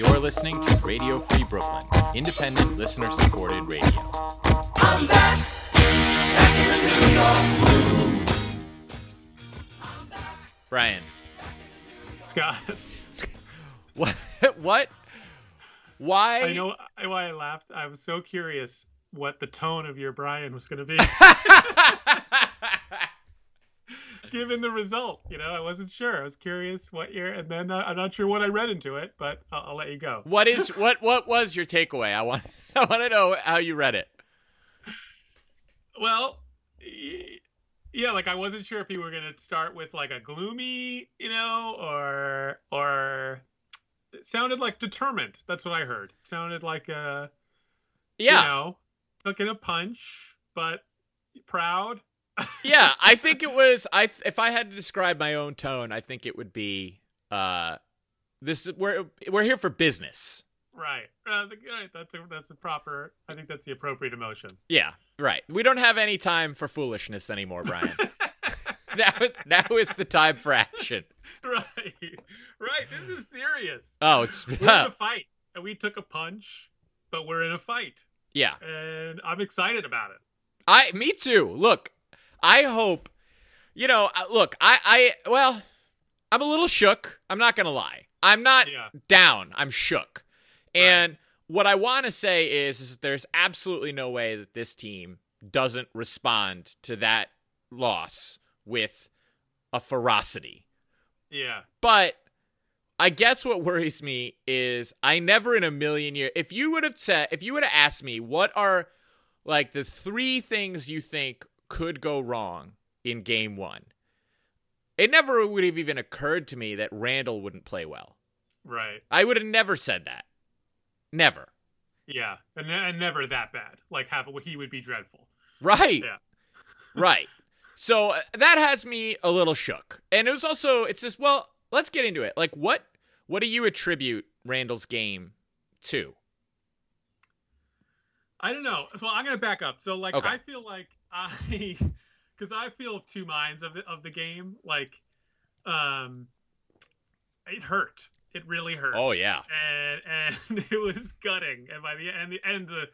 You're listening to Radio Free Brooklyn, independent, listener supported radio. I'm back, back in the New York blue. Brian. Scott. What? What? Why? I know why I laughed. I was so curious what the tone of your Brian was going to be. Given the result, you know, I wasn't sure. I was curious what year, and then uh, I'm not sure what I read into it, but I'll, I'll let you go. What is what? What was your takeaway? I want I want to know how you read it. Well, yeah, like I wasn't sure if you were gonna start with like a gloomy, you know, or or it sounded like determined. That's what I heard. It sounded like a yeah, you know, took in a punch, but proud. Yeah, I think it was. I if I had to describe my own tone, I think it would be uh, this is we're we're here for business. Right. Uh, that's a that's a proper. I think that's the appropriate emotion. Yeah. Right. We don't have any time for foolishness anymore, Brian. now, now is the time for action. Right. Right. This is serious. Oh, it's we're in a fight, and we took a punch, but we're in a fight. Yeah. And I'm excited about it. I. Me too. Look, I hope. You know, uh, look, I. I. Well, I'm a little shook. I'm not gonna lie. I'm not yeah. down. I'm shook. And right. what I want to say is, is there's absolutely no way that this team doesn't respond to that loss with a ferocity. Yeah. But I guess what worries me is I never in a million years if you would have said if you would have asked me what are like the three things you think could go wrong in game 1 it never would have even occurred to me that Randle wouldn't play well. Right. I would have never said that. Never. Yeah, and, and never that bad. Like have he would be dreadful. Right. Yeah. right. So uh, that has me a little shook. And it was also it's just well, let's get into it. Like what what do you attribute Randle's game to? I don't know. Well, I'm going to back up. So like okay. I feel like I cuz I feel of two minds of the, of the game like um it hurt it really hurt. Oh yeah, and and it was gutting. And by the end, the end, the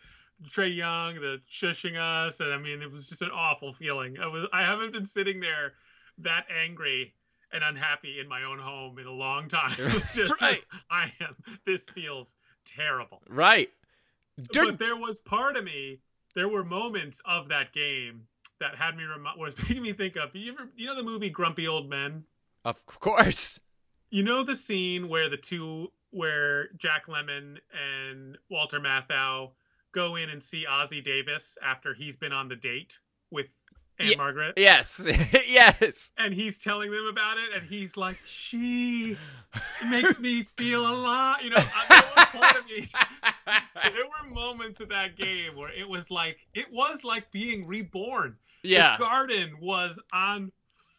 Trae Young, the shushing us, and I mean, it was just an awful feeling. I was I haven't been sitting there that angry and unhappy in my own home in a long time. just, right. I am. This feels terrible. Right. but there was part of me. There were moments of that game that had me rem- was making me think of you ever you know the movie Grumpy Old Men. Of course. You know the scene where the two, where Jack Lemmon and Walter Matthau go in and see Ossie Davis after he's been on the date with Aunt Margaret. Yes, yes. And he's telling them about it, and he's like, "She makes me feel a lot." You know, there part of me. there were moments of that game where it was like it was like being reborn. Yeah, the garden was on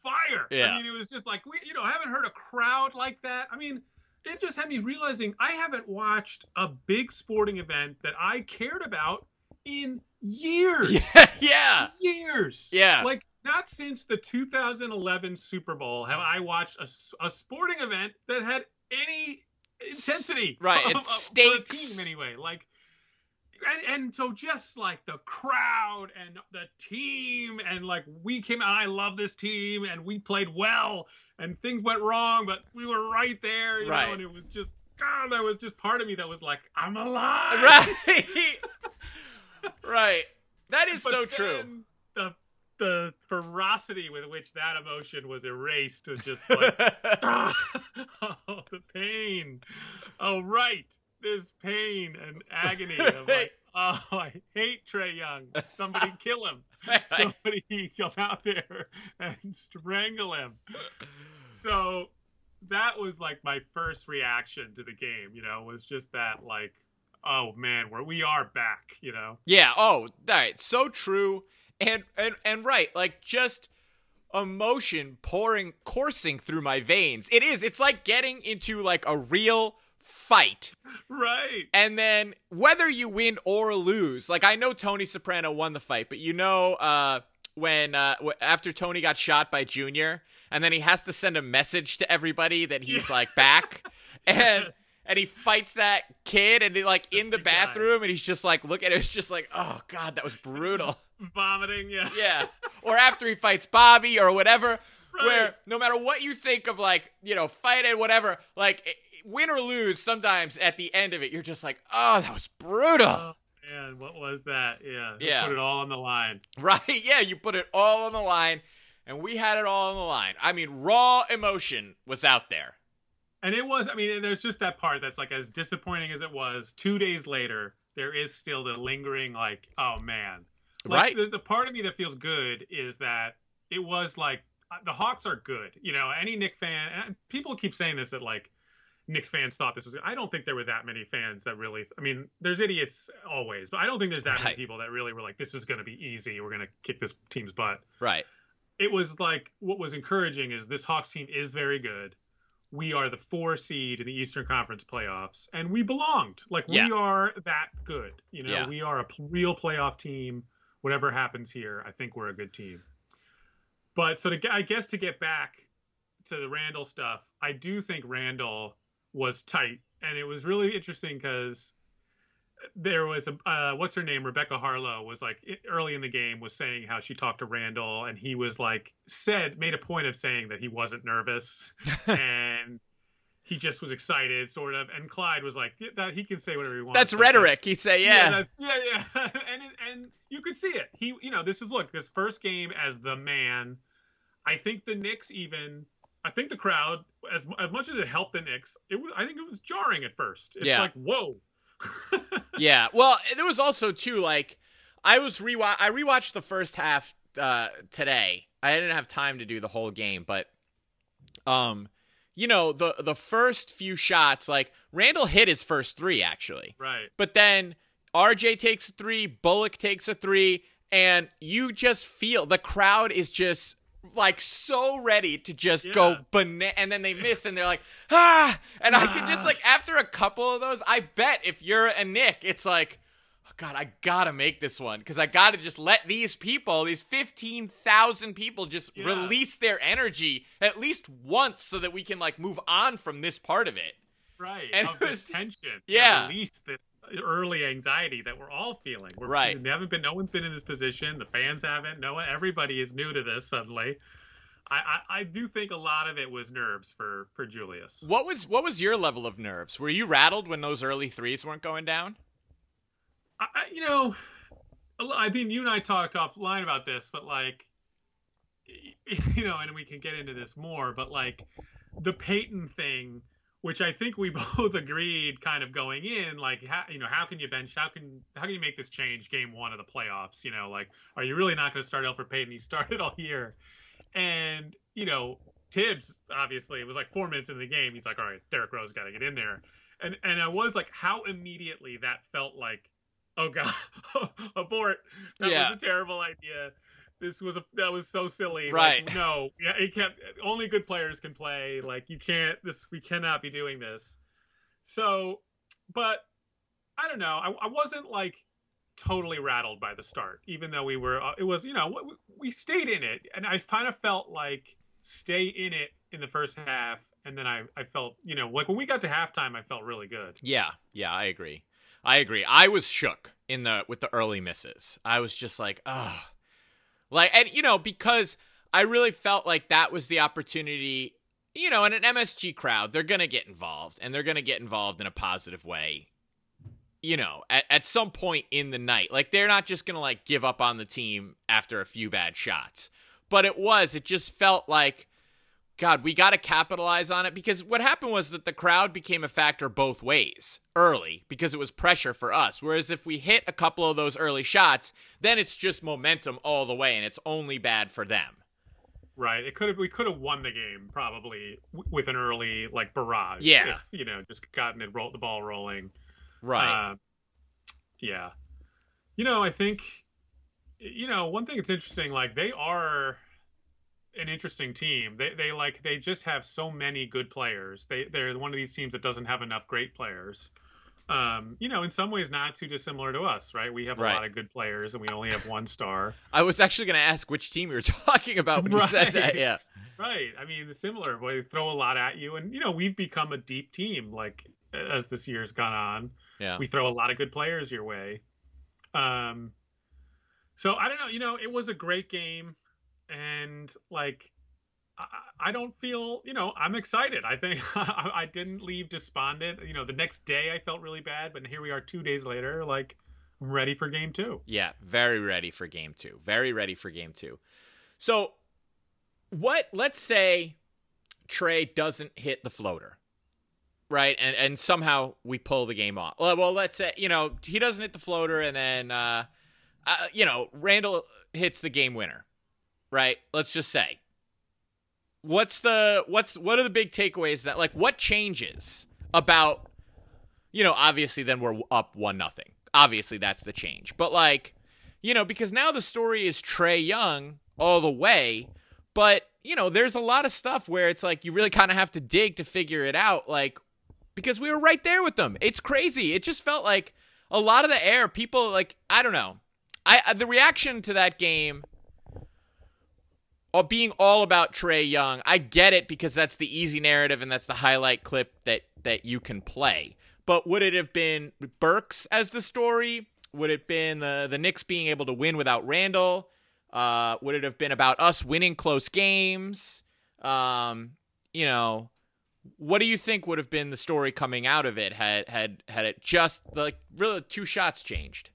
fire. Yeah. I mean, it was just like we, you know, I haven't heard a crowd like that. I mean, it just had me realizing I haven't watched a big sporting event that I cared about in years. Yeah, yeah. years. Yeah, like not since the 2011 Super Bowl have I watched a, a sporting event that had any intensity. Right, of, it's stakes. For a team anyway. Like and, and so just like the crowd and the team and like we came out i love this team and we played well and things went wrong but we were right there you right. know and it was just god there was just part of me that was like i'm alive right right that is but so true the the ferocity with which that emotion was erased was just like ah, oh the pain oh right this pain and agony of like, oh, I hate Trae Young. Somebody kill him. Somebody come out there and strangle him. So that was like my first reaction to the game. You know, was just that like, oh man, where we are back. You know. Yeah. Oh, all right. So true. And and and right. Like just emotion pouring coursing through my veins. It is. It's like getting into like a real fight. Right. And then whether you win or lose, like I know Tony Soprano won the fight, but you know uh when uh after Tony got shot by Junior and then he has to send a message to everybody that he's Yeah. like back and and he fights that kid and he, like in the bathroom and he's just like look at it it's just like oh god that was brutal Vomiting, yeah. yeah or after he fights bobby or whatever Right. where no matter what you think of like you know fighting whatever like win or lose sometimes at the end of it you're just like oh that was brutal Oh, man, what was that? Yeah. Yeah. Put it all on the line. right yeah you put it all on the line and we had it all on the line i mean raw emotion was out there And it was, I mean, there's just that part that's like as disappointing as it was. Two days later, there is still the lingering, like, oh man. Like, right The, the part of me that feels good is that it was like uh, the Hawks are good. You know, any Knick fan, and people keep saying this that like Knicks fans thought this was. I don't think there were that many fans that really. I mean, there's idiots always, but I don't think there's that many people that really were like, this is going to be easy. We're going to kick this team's butt. right it was like what was encouraging is this Hawks team is very good. We are the four seed in the Eastern Conference playoffs, and we belonged. Like Yeah. we are that good. You know, Yeah. we are a p- real playoff team. Whatever happens here, I think we're a good team. But so to I guess to get back to the Randle stuff, I do think Randle was tight, and it was really interesting because there was a uh, what's her name? Rebecca Haarlow was like early in the game was saying how she talked to Randle and he was like said made a point of saying that he wasn't nervous and he just was excited sort of. And clyde was like "Yeah, that he can say whatever he wants that's Like, rhetoric he say yeah, that's yeah yeah. And and you could see it. He you know this is look this first game as the man i think the Knicks even i think the crowd as, as much as it helped the Knicks it was i think it was jarring at first. It's Yeah. like whoa yeah. Well, there was also too like I was rewatch I rewatched the first half uh today. I didn't have time to do the whole game, but um you know, the the first few shots like Randle hit his first 3 actually. right But then RJ takes a 3, Bullock takes a 3, and you just feel the crowd is just like so ready to just Yeah. go banana and then they miss and they're like ah and i can just like after a couple of those i bet if you're a Knick it's like oh god i gotta make this one because i gotta just let these people these 15000 people just Yeah. release their energy at least once so that we can like move on from this part of it right And of it this tension yeah. release this early anxiety that we're all feeling we're, Right. we haven't been no one's been in this position the fans haven't no one everybody is new to this suddenly I, I, I do think a lot of it was nerves for for Julius. what was what was your level of nerves were you rattled when those early threes weren't going down I, I, you know, I mean, you and I talked offline about this, but like, you know, and we can get into this more, but like the Payton thing, which I think we both agreed kind of going in, like, how, you know, how can you bench? How can how can you make this change game one of the playoffs? You know, like, are you really not going to start Elfrid Payton? He started all year, and you know, Thibs obviously it was like four minutes into the game. He's like, all right, Derrick Rose got to get in there, and and I was like, how immediately that felt like, oh god, abort. That Yeah. was a terrible idea. This was a that was so silly. Right. Like, no, yeah, it can't. Only good players can play. Like you can't. This we cannot be doing this. So, but I don't know. I, I wasn't like totally rattled by the start, even though we were. Uh, it was you know we, we stayed in it, and I kind of felt like stay in it in the first half, and then I I felt you know like when we got to halftime, I felt really good. Yeah, yeah, I agree. I agree. I was shook in the with the early misses. I was just like, ah, like, and you know, because I really felt like that was the opportunity. You know, in an MSG crowd, they're gonna get involved, and they're gonna get involved in a positive way. You know, at, at some point in the night, like they're not just gonna like give up on the team after a few bad shots. But it was, it just felt like God, we got to capitalize on it because what happened was that the crowd became a factor both ways early because it was pressure for us. Whereas if we hit a couple of those early shots, then it's just momentum all the way and it's only bad for them. Right. It could have we could have won the game probably with an early like barrage. Yeah. If, you know, just gotten it roll the ball rolling. Right. Uh, yeah. You know, I think you know, one thing that's interesting like they are an interesting team. They they like they just have so many good players. They they're one of these teams that doesn't have enough great players. Um, you know, in some ways not too dissimilar to us, right? We have a Right. lot of good players and we only have one star. I was actually going to ask which team you were talking about when you said that. Yeah. Right. I mean, similar. But they throw a lot at you, and you know we've become a deep team. Like as this year's gone on. Yeah. We throw a lot of good players your way. Um, so I don't know. You know, it was a great game, and like, I, I don't feel. You know, I'm excited. I think I, I didn't leave despondent. You know, the next day I felt really bad, but here we are two days later. Like, I'm ready for game two. Yeah, very ready for game two. Very ready for game two. So, what? Let's say Trae doesn't hit the floater, right? And and somehow we pull the game off. Well, well let's say you know he doesn't hit the floater, and then uh, uh, you know Randle hits the game winner, right? Let's just say. What's the what's what are the big takeaways that like what changes about you know obviously then we're up one nothing. Obviously that's the change. But like you know because now the story is Trae Young all the way but you know there's a lot of stuff where it's like you really kind of have to dig to figure it out like because we were right there with them. It's crazy. It just felt like a lot of the air people like I don't know. I the reaction to that game being all about Trae Young, I get it because that's the easy narrative and that's the highlight clip that that you can play. But would it have been Burks as the story? Would it been the the Knicks being able to win without Randle? Uh, would it have been about us winning close games? Um, you know, what do you think would have been the story coming out of it had had had it just like really two shots changed?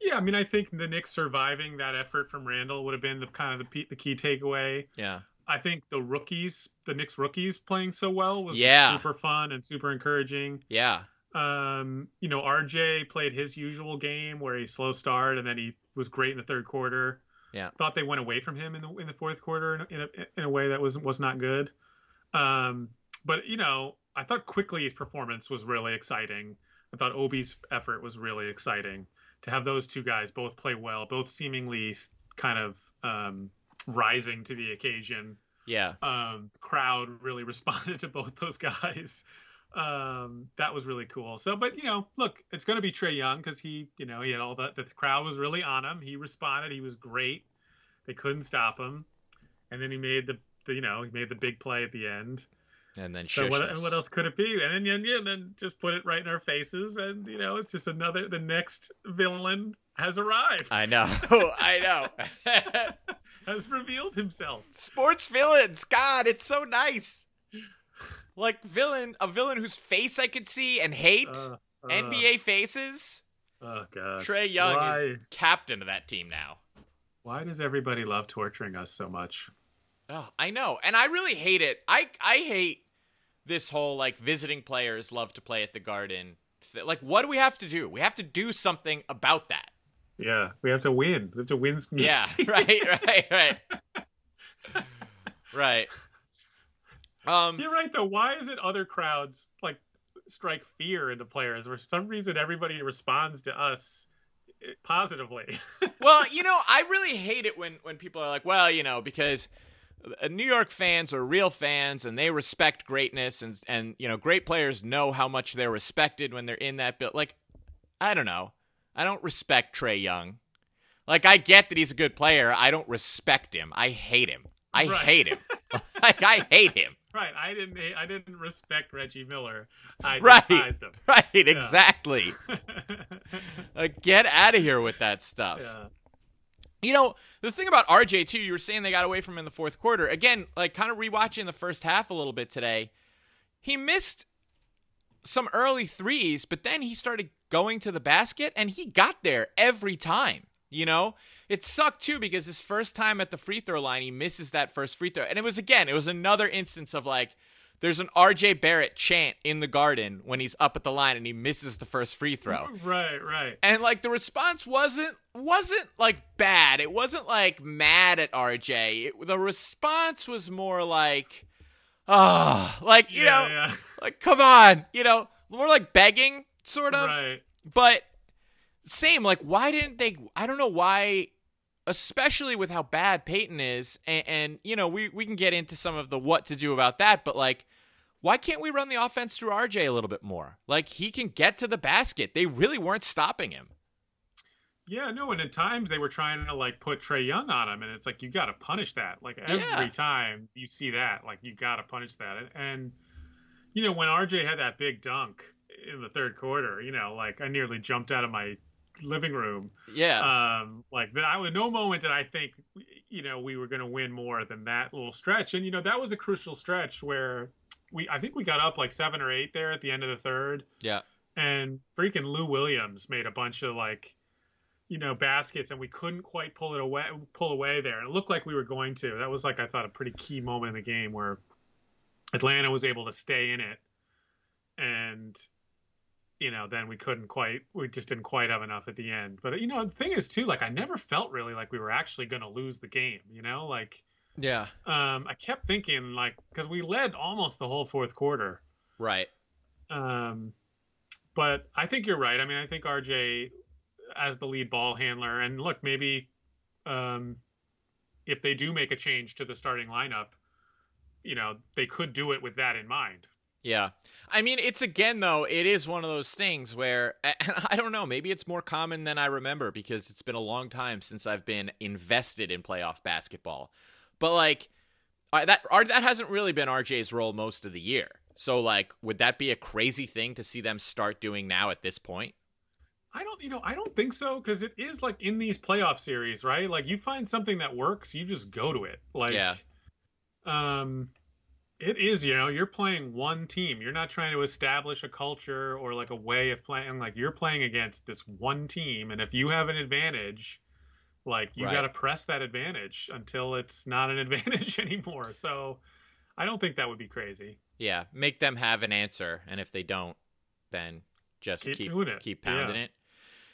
Yeah, I mean, I think the Knicks surviving that effort from Randle would have been the kind of the, the key takeaway. Yeah. I think the rookies, the Knicks rookies playing so well was yeah. super fun and super encouraging. Yeah. Um, you know, RJ played his usual game where he slow start and then he was great in the third quarter. Yeah. Thought they went away from him in the in the fourth quarter in, in a, in a way that was was not good. Um, but you know, I thought Quickley's performance was really exciting. I thought Obi's effort was really exciting to have those two guys both play well, both seemingly kind of um, rising to the occasion. Yeah. Um, crowd really responded to both those guys. Um, that was really cool. So, but you know, look, it's going to be Trae Young because he, you know, he had all that. The crowd was really on him. He responded. He was great. They couldn't stop him, and then he made the, the you know, he made the big play at the end. And then so what, what, else could it be? And then, and then just put it right in our faces, and you know, it's just another. The next villain has arrived. I know. I know. has revealed himself. Sports villains. God, it's so nice. Like villain, a villain whose face I could see and hate. Uh, uh, NBA faces. Oh god. Trae Young Why? is captain of that team now. Why does everybody love torturing us so much? Oh, I know, and I really hate it. I I hate this whole like visiting players love to play at the Garden. Like, what do we have to do? We have to do something about that. Yeah, we have to win. We have to win. yeah, right, right, right, right. Um, You're right though. Why is it other crowds like strike fear into players? For some reason, everybody responds to us positively. well, you know, I really hate it when when people are like, "Well, you know, because." Uh, New York fans are real fans and they respect greatness and and you know great players know how much they're respected when they're in that build. Like I don't know. I don't respect Trae Young. Like I get that he's a good player. I don't respect him. I hate him. I right. hate him. like I hate him. Right. I didn't. I didn't respect Reggie Miller. I right. despised him. Right. Yeah. Exactly. like, get out of here with that stuff. Yeah. You know, the thing about RJ too, you were saying they got away from him in the fourth quarter. Again, like kind of rewatching the first half a little bit today. He missed some early threes, but then he started going to the basket and he got there every time. You know, it sucked too because his first time at the free throw line, he misses that first free throw. And it was again, it was another instance of like, there's an RJ Barrett chant in the garden when he's up at the line and he misses the first free throw. Right, right. And like the response wasn't wasn't like bad. It wasn't like mad at RJ. It, the response was more like oh, like you yeah, know, yeah. like come on, you know, more like begging sort of. Right. But same, like why didn't they? I don't know why. Especially with how bad Payton is, and, and you know we we can get into some of the what to do about that, but like why can't we run the offense through RJ a little bit more? Like he can get to the basket. They really weren't stopping him. Yeah, no, and at times they were trying to like put Trae Young on him, and it's like you got to punish that. Like every Yeah. time you see that, like you got to punish that. And you know, when RJ had that big dunk in the third quarter, you know, like I nearly jumped out of my living room. Yeah. Um, like that, I was no moment did I think, you know, we were going to win more than that little stretch. And you know, that was a crucial stretch where we, I think we got up like seven or eight there at the end of the third. yeah. And freaking Lou Williams made a bunch of like, you know, baskets, and we couldn't quite pull it away, pull away there. It looked like we were going to. That was like I thought a pretty key moment in the game where Atlanta was able to stay in it, and you know, then we couldn't quite, we just didn't quite have enough at the end. But you know, the thing is too, like I never felt really like we were actually going to lose the game. You know, like Yeah. um, I kept thinking like because we led almost the whole fourth quarter. Right. Um, but I think you're right. I mean, I think RJ as the lead ball handler, and look, maybe um, if they do make a change to the starting lineup, you know, they could do it with that in mind. Yeah. I mean, it's again, though, it is one of those things where, I don't know, maybe it's more common than I remember because it's been a long time since I've been invested in playoff basketball. But, like, that, that hasn't really been RJ's role most of the year. So, like, would that be a crazy thing to see them start doing now at this point? I don't, you know, I don't think so because it is like in these playoff series, right? Like you find something that works, you just go to it. Like, Yeah. um, it is, you know, you're playing one team. You're not trying to establish a culture or like a way of playing. Like you're playing against this one team, and if you have an advantage, like you Right. got to press that advantage until it's not an advantage anymore. So, I don't think that would be crazy. Yeah. Make them have an answer. And if they don't, then just Keep keep keep pounding Yeah. it.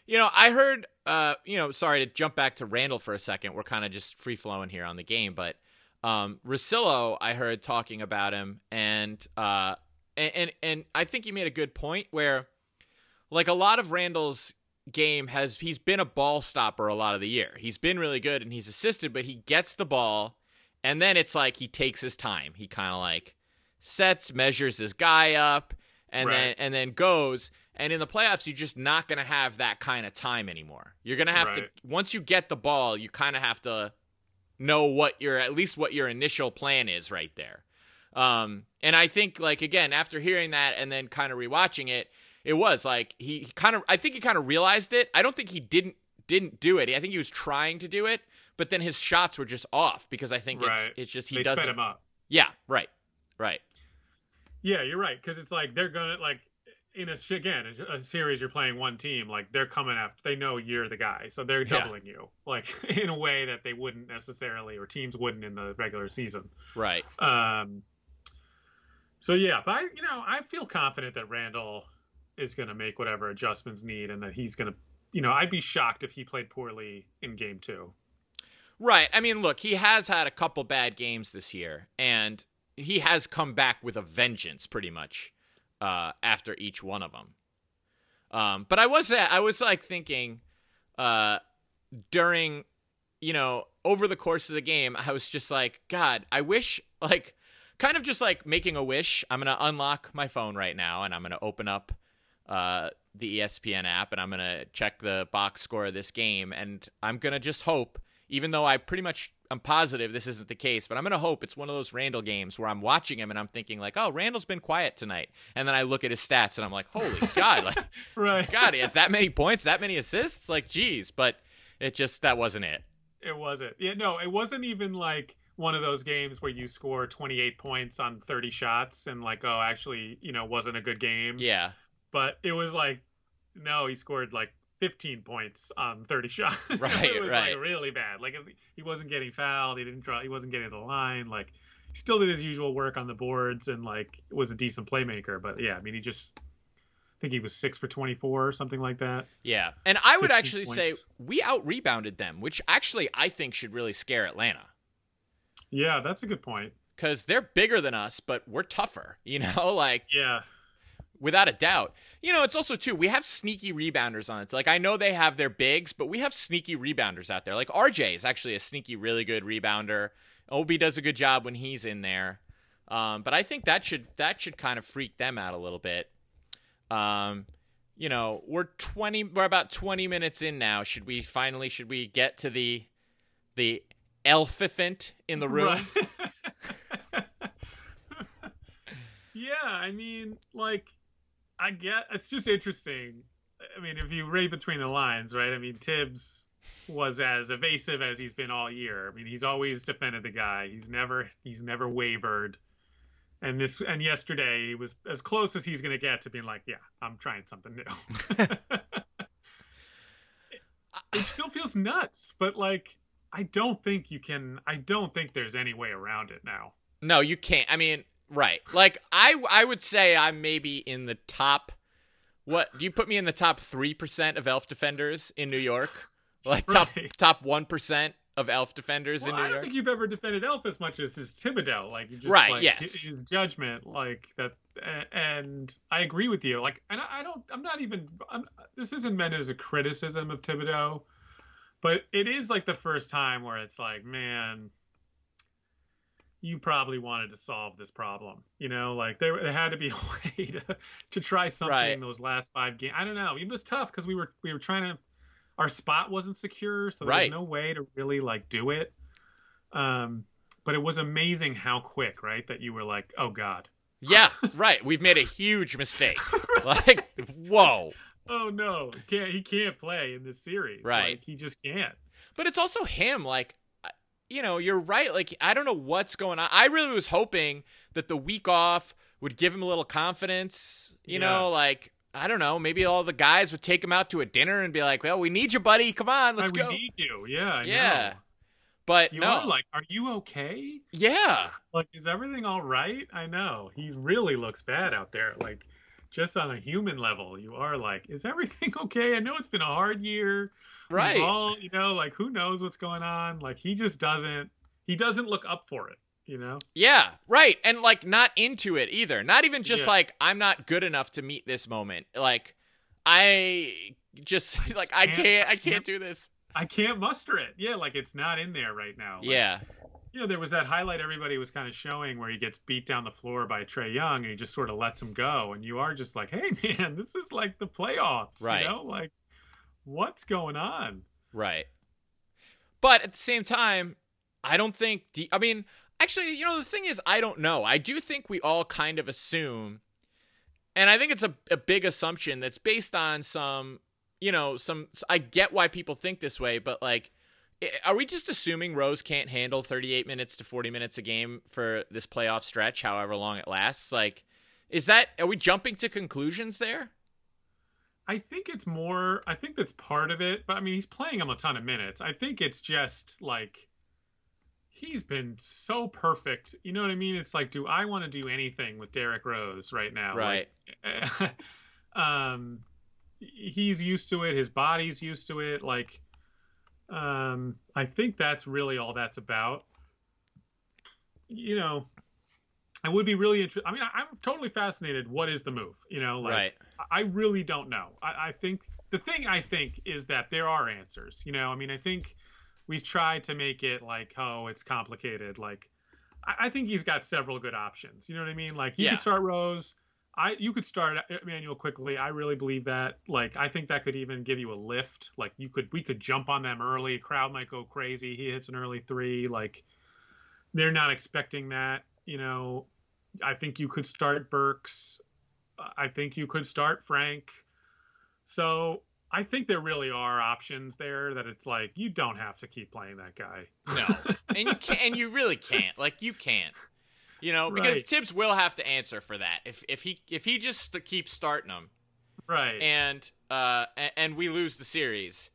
You know, I heard uh, you know, sorry to jump back to Randle for a second. We're kind of just free flowing here on the game, but um Rosillo, I heard talking about him and uh and, and and I think he made a good point where like a lot of Randle's game has he's been a ball stopper a lot of the year. He's been really good and he's assisted, but he gets the ball and then it's like he takes his time. He kind of like sets, measures his guy up, and then and then goes. And in the playoffs, you're just not going to have that kind of time anymore. You're going to have to once you get the ball, you kind of have to know what your at least what your initial plan is right there. Um, and I think like again after hearing that and then kind of rewatching it, it was like he, he kind of I think he kind of realized it. I don't think he didn't didn't do it. I think he was trying to do it, but then his shots were just off because I think it's Right. it's just he they doesn't. him up. Yeah, right, right. Yeah, you're right because it's like they're gonna like in a again a, a series you're playing one team like they're coming after they know you're the guy so they're Yeah. doubling you like in a way that they wouldn't necessarily or teams wouldn't in the regular season. Right. Um. So yeah, but I you know I feel confident that Randle is gonna make whatever adjustments need and that he's gonna you know I'd be shocked if he played poorly in game two. Right. I mean, look, he has had a couple bad games this year, and he has come back with a vengeance, pretty much, uh, after each one of them. Um, but I was, I was like thinking, uh, during, you know, over the course of the game, I was just like, God, I wish, like, kind of just like making a wish. I'm gonna unlock my phone right now, and I'm gonna open up uh, the ESPN app, and I'm gonna check the box score of this game, and I'm gonna just hope even though I pretty much I'm positive this isn't the case, but I'm gonna hope it's one of those Randle games where I'm watching him and I'm thinking like, oh, Randle's been quiet tonight, and then I look at his stats and I'm like, holy god, like Right. God, he has that many points, that many assists, like, geez, but it just that wasn't it. It wasn't. Yeah, no, it wasn't even like one of those games where you score 28 points on 30 shots and like, oh, actually, you know, wasn't a good game. Yeah, But it was like, no, he scored like 15 points on 30 shots. Right, it was right. like really bad. Like he wasn't getting fouled. He didn't draw. He wasn't getting to the line. Like he still did his usual work on the boards and like was a decent playmaker. But yeah, I mean, he just. I think he was six for 24 or something like that. yeah, and I would 15 actually say we out rebounded them, which actually I think should really scare Atlanta. Yeah, that's a good point. Because they're bigger than us, but we're tougher, you know? Like, Yeah, without a doubt. You know, it's also too we have sneaky rebounders on it. Like I know they have their bigs, but we have sneaky rebounders out there. Like RJ is actually a sneaky, really good rebounder. Obi does a good job when he's in there. Um, but I think that should that should kind of freak them out a little bit. Um, you know, we're twenty we're about twenty minutes in now. Should we finally should we get to the the elephant in the room? Right. Yeah, I mean, like, I get it's just interesting. I mean, if you read between the lines, right? I mean, Thibs was as evasive as he's been all year. I mean, he's always defended the guy. He's never he's never wavered. And this and yesterday he was as close as he's going to get to being like, yeah, I'm trying something new. it still feels nuts, but like I don't think you can I don't think there's any way around it now. No, you can't. I mean, right. Like I I would say I'm maybe in the top what do you put me in the top 3% of elf defenders in New York? Like top Right. top 1% of elf defenders Well, in New York. I don't York? think you've ever defended Elf as much as his Thibodeau. Like, you just Right, like yes. his, his judgment, like that. And I agree with you. Like, and I I don't. I'm not even. I'm, this isn't meant as a criticism of Thibodeau, but it is like the first time where it's like, man, you probably wanted to solve this problem. You know, like there, there had to be a way to, to try something Right. in those last five games. I don't know. It was tough because we were we were trying to. Our spot wasn't secure, so there Right. was no way to really like do it. Um, but it was amazing how quick, right? That you were like, oh god, Yeah, right. We've made a huge mistake. Like, whoa. oh no, he can't he can't play in this series? Right. Like, he just can't. But it's also him. Like, you know, you're right. Like, I don't know what's going on. I really was hoping that the week off would give him a little confidence. You Yeah. know, like, I don't know. Maybe all the guys would take him out to a dinner and be like, well, we need you, buddy. Come on, let's go. We need you. Yeah. I Yeah. know. But You no. are like, are you okay? yeah. Like, is everything all right? I know he really looks bad out there. Like, just on a human level, you are like, is everything okay? I know it's been a hard year. Right. all, oh, you know, like who knows what's going on? Like he just doesn't. He doesn't look up for it. You know. Yeah, right. And like not into it either. Not even just Yeah. like I'm not good enough to meet this moment. Like I just like I Can't- can't I can't- can't do this. I can't muster it. Yeah, like it's not in there right now. Like, Yeah. You know, there was that highlight everybody was kind of showing where he gets beat down the floor by Trae Young and he just sort of lets him go. And you are just like, hey, man, this is like the playoffs. Right. You know, like what's going on? Right. But at the same time, I don't think. I mean, actually, you know, the thing is, I don't know. I do think we all kind of assume, and I think it's a, a big assumption that's based on some, you know, some. I get why people think this way, but like, are we just assuming Rose can't handle 38 minutes to 40 minutes a game for this playoff stretch, however long it lasts? Like, is that. Are we jumping to conclusions there? I think it's more. I think that's part of it. But I mean, he's playing him a ton of minutes. I think it's just like he's been so perfect. You know what I mean? It's like, do I want to do anything with Derrick Rose right now? Right. Like, um, he's used to it. His body's used to it. Like, um, I think that's really all that's about. You know, I would be really interested. I mean, I- I'm totally fascinated. What is the move? You know, like. right. I really don't know. I, I think the thing I think is that there are answers. You know, I mean, I think we've tried to make it like, oh, it's complicated. Like, I, I think he's got several good options. You know what I mean? Like, you Yeah. could start Rose. I you could start Immanuel Quickley. I really believe that. Like, I think that could even give you a lift. Like, you could we could jump on them early. Crowd might go crazy. He hits an early three. Like, they're not expecting that. You know, I think you could start Burks. I think you could start Frank. So I think there really are options there that it's like you don't have to keep playing that guy. No, and you can't, and you really can't. Like you can't, you know, because Right. Thibs will have to answer for that if if he if he just keeps starting them right. and uh and, we lose the series,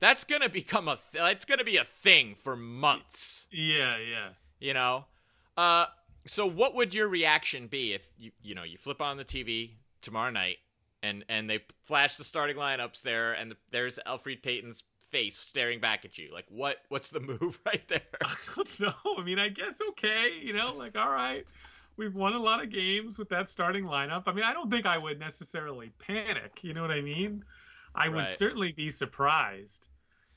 that's gonna become a th- it's gonna be a thing for months. yeah, yeah. You know, uh, so what would your reaction be if you you know you flip on the TV tomorrow night and and they flash the starting lineups there and the, there's Elfrid Payton's face staring back at you like what what's the move right there? I don't know. I mean, I guess okay. You know, like all right, we've won a lot of games with that starting lineup. I mean, I don't think I would necessarily panic. You know what I mean? I would Right. certainly be surprised,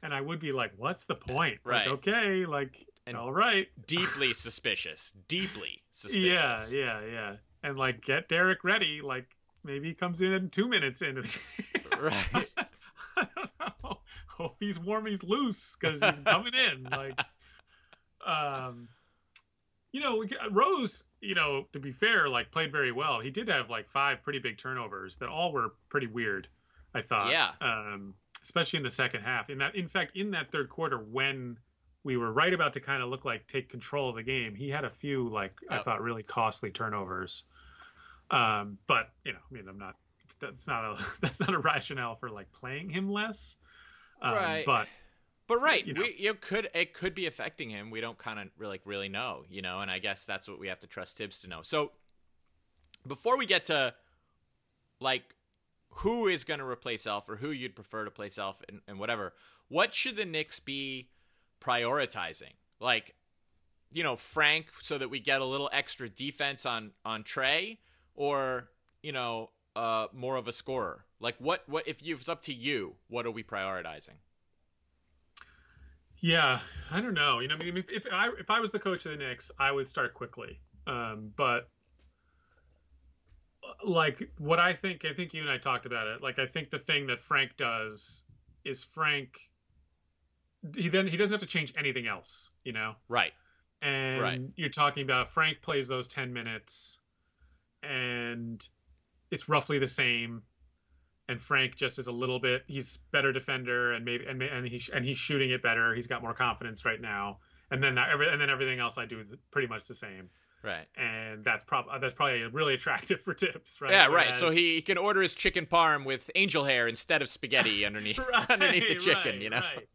and I would be like, "What's the point?" Right. Like, okay, like And- all right. deeply suspicious. Deeply suspicious. Yeah, yeah, yeah. And like get Derrick ready. Like maybe he comes in in two minutes into the game. Right. I don't know. Hope he's warm, he's loose because he's coming in. Like, um, you know, Rose, you know, to be fair, like played very well. He did have like five pretty big turnovers that all were pretty weird. I thought. Yeah. Um, especially in the second half. In that, in fact, in that third quarter, when we were right about to kind of look like take control of the game, he had a few like I thought really costly turnovers. Um, but you know, I mean, I'm not. That's not a that's not a rationale for like playing him less. Um, Right. But But right, you know. we you could it could be affecting him. We don't kind of really really know, you know, and I guess that's what we have to trust Thibs to know. So before we get to like who is going to replace Elf or who you'd prefer to place Elf and, and whatever, what should the Knicks be prioritizing? Like, you know, Frank, so that we get a little extra defense on on Trae, or you know, uh, more of a scorer. Like, what what if you, it's up to you? What are we prioritizing? Yeah, I don't know. You know, I mean, if, if I if I was the coach of the Knicks, I would start Quickley. Um, but like what I think, I think you and I talked about it. Like I think the thing that Frank does is Frank. He then he doesn't have to change anything else. You know, Right. and Right. you're talking about Frank plays those 10 minutes and it's roughly the same and Frank just is a little bit he's better defender and maybe and and he and he's shooting it better he's got more confidence right now and then that, every, and then everything else I do is pretty much the same Right. and that's probably uh, that's probably really attractive for Thibs right Yeah, right. So Whereas- he, he can order his chicken parm with angel hair instead of spaghetti underneath underneath the chicken, right, you know. right.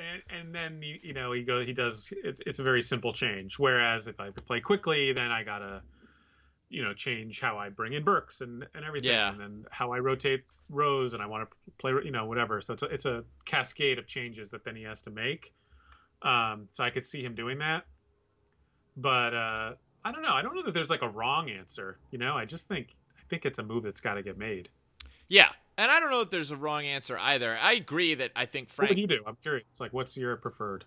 And, and then you, you know he goes he does it's, it's a very simple change. Whereas if I play Quickley, then I gotta you know change how I bring in Burks and and everything, Yeah. and then how I rotate Rose and I want to play you know whatever. So it's a, it's a cascade of changes that then he has to make. Um, so I could see him doing that, but uh, I don't know. I don't know that there's like a wrong answer. You know, I just think I think it's a move that's got to get made. Yeah. And I don't know if there's a wrong answer either. I agree that I think What Frank would you do? I'm curious. Like, what's your preferred?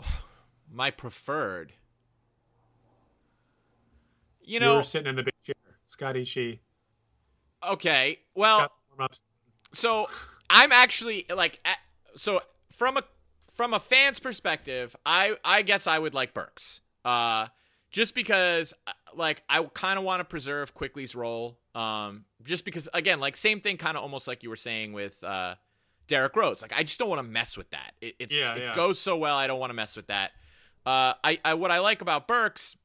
my preferred. You know, You are sitting in the big chair, Scotty She. okay. Well, so I'm actually like so from a from a fan's perspective, I I guess I would like Burks. Uh just because uh, like I kind of want to preserve Quickley's role. Um just because again, like same thing kind of almost like you were saying with uh Derrick Rose. Like I just don't want to mess with that. It it's Yeah, it goes so well, I don't want to mess with that. Uh I I what I like about Burks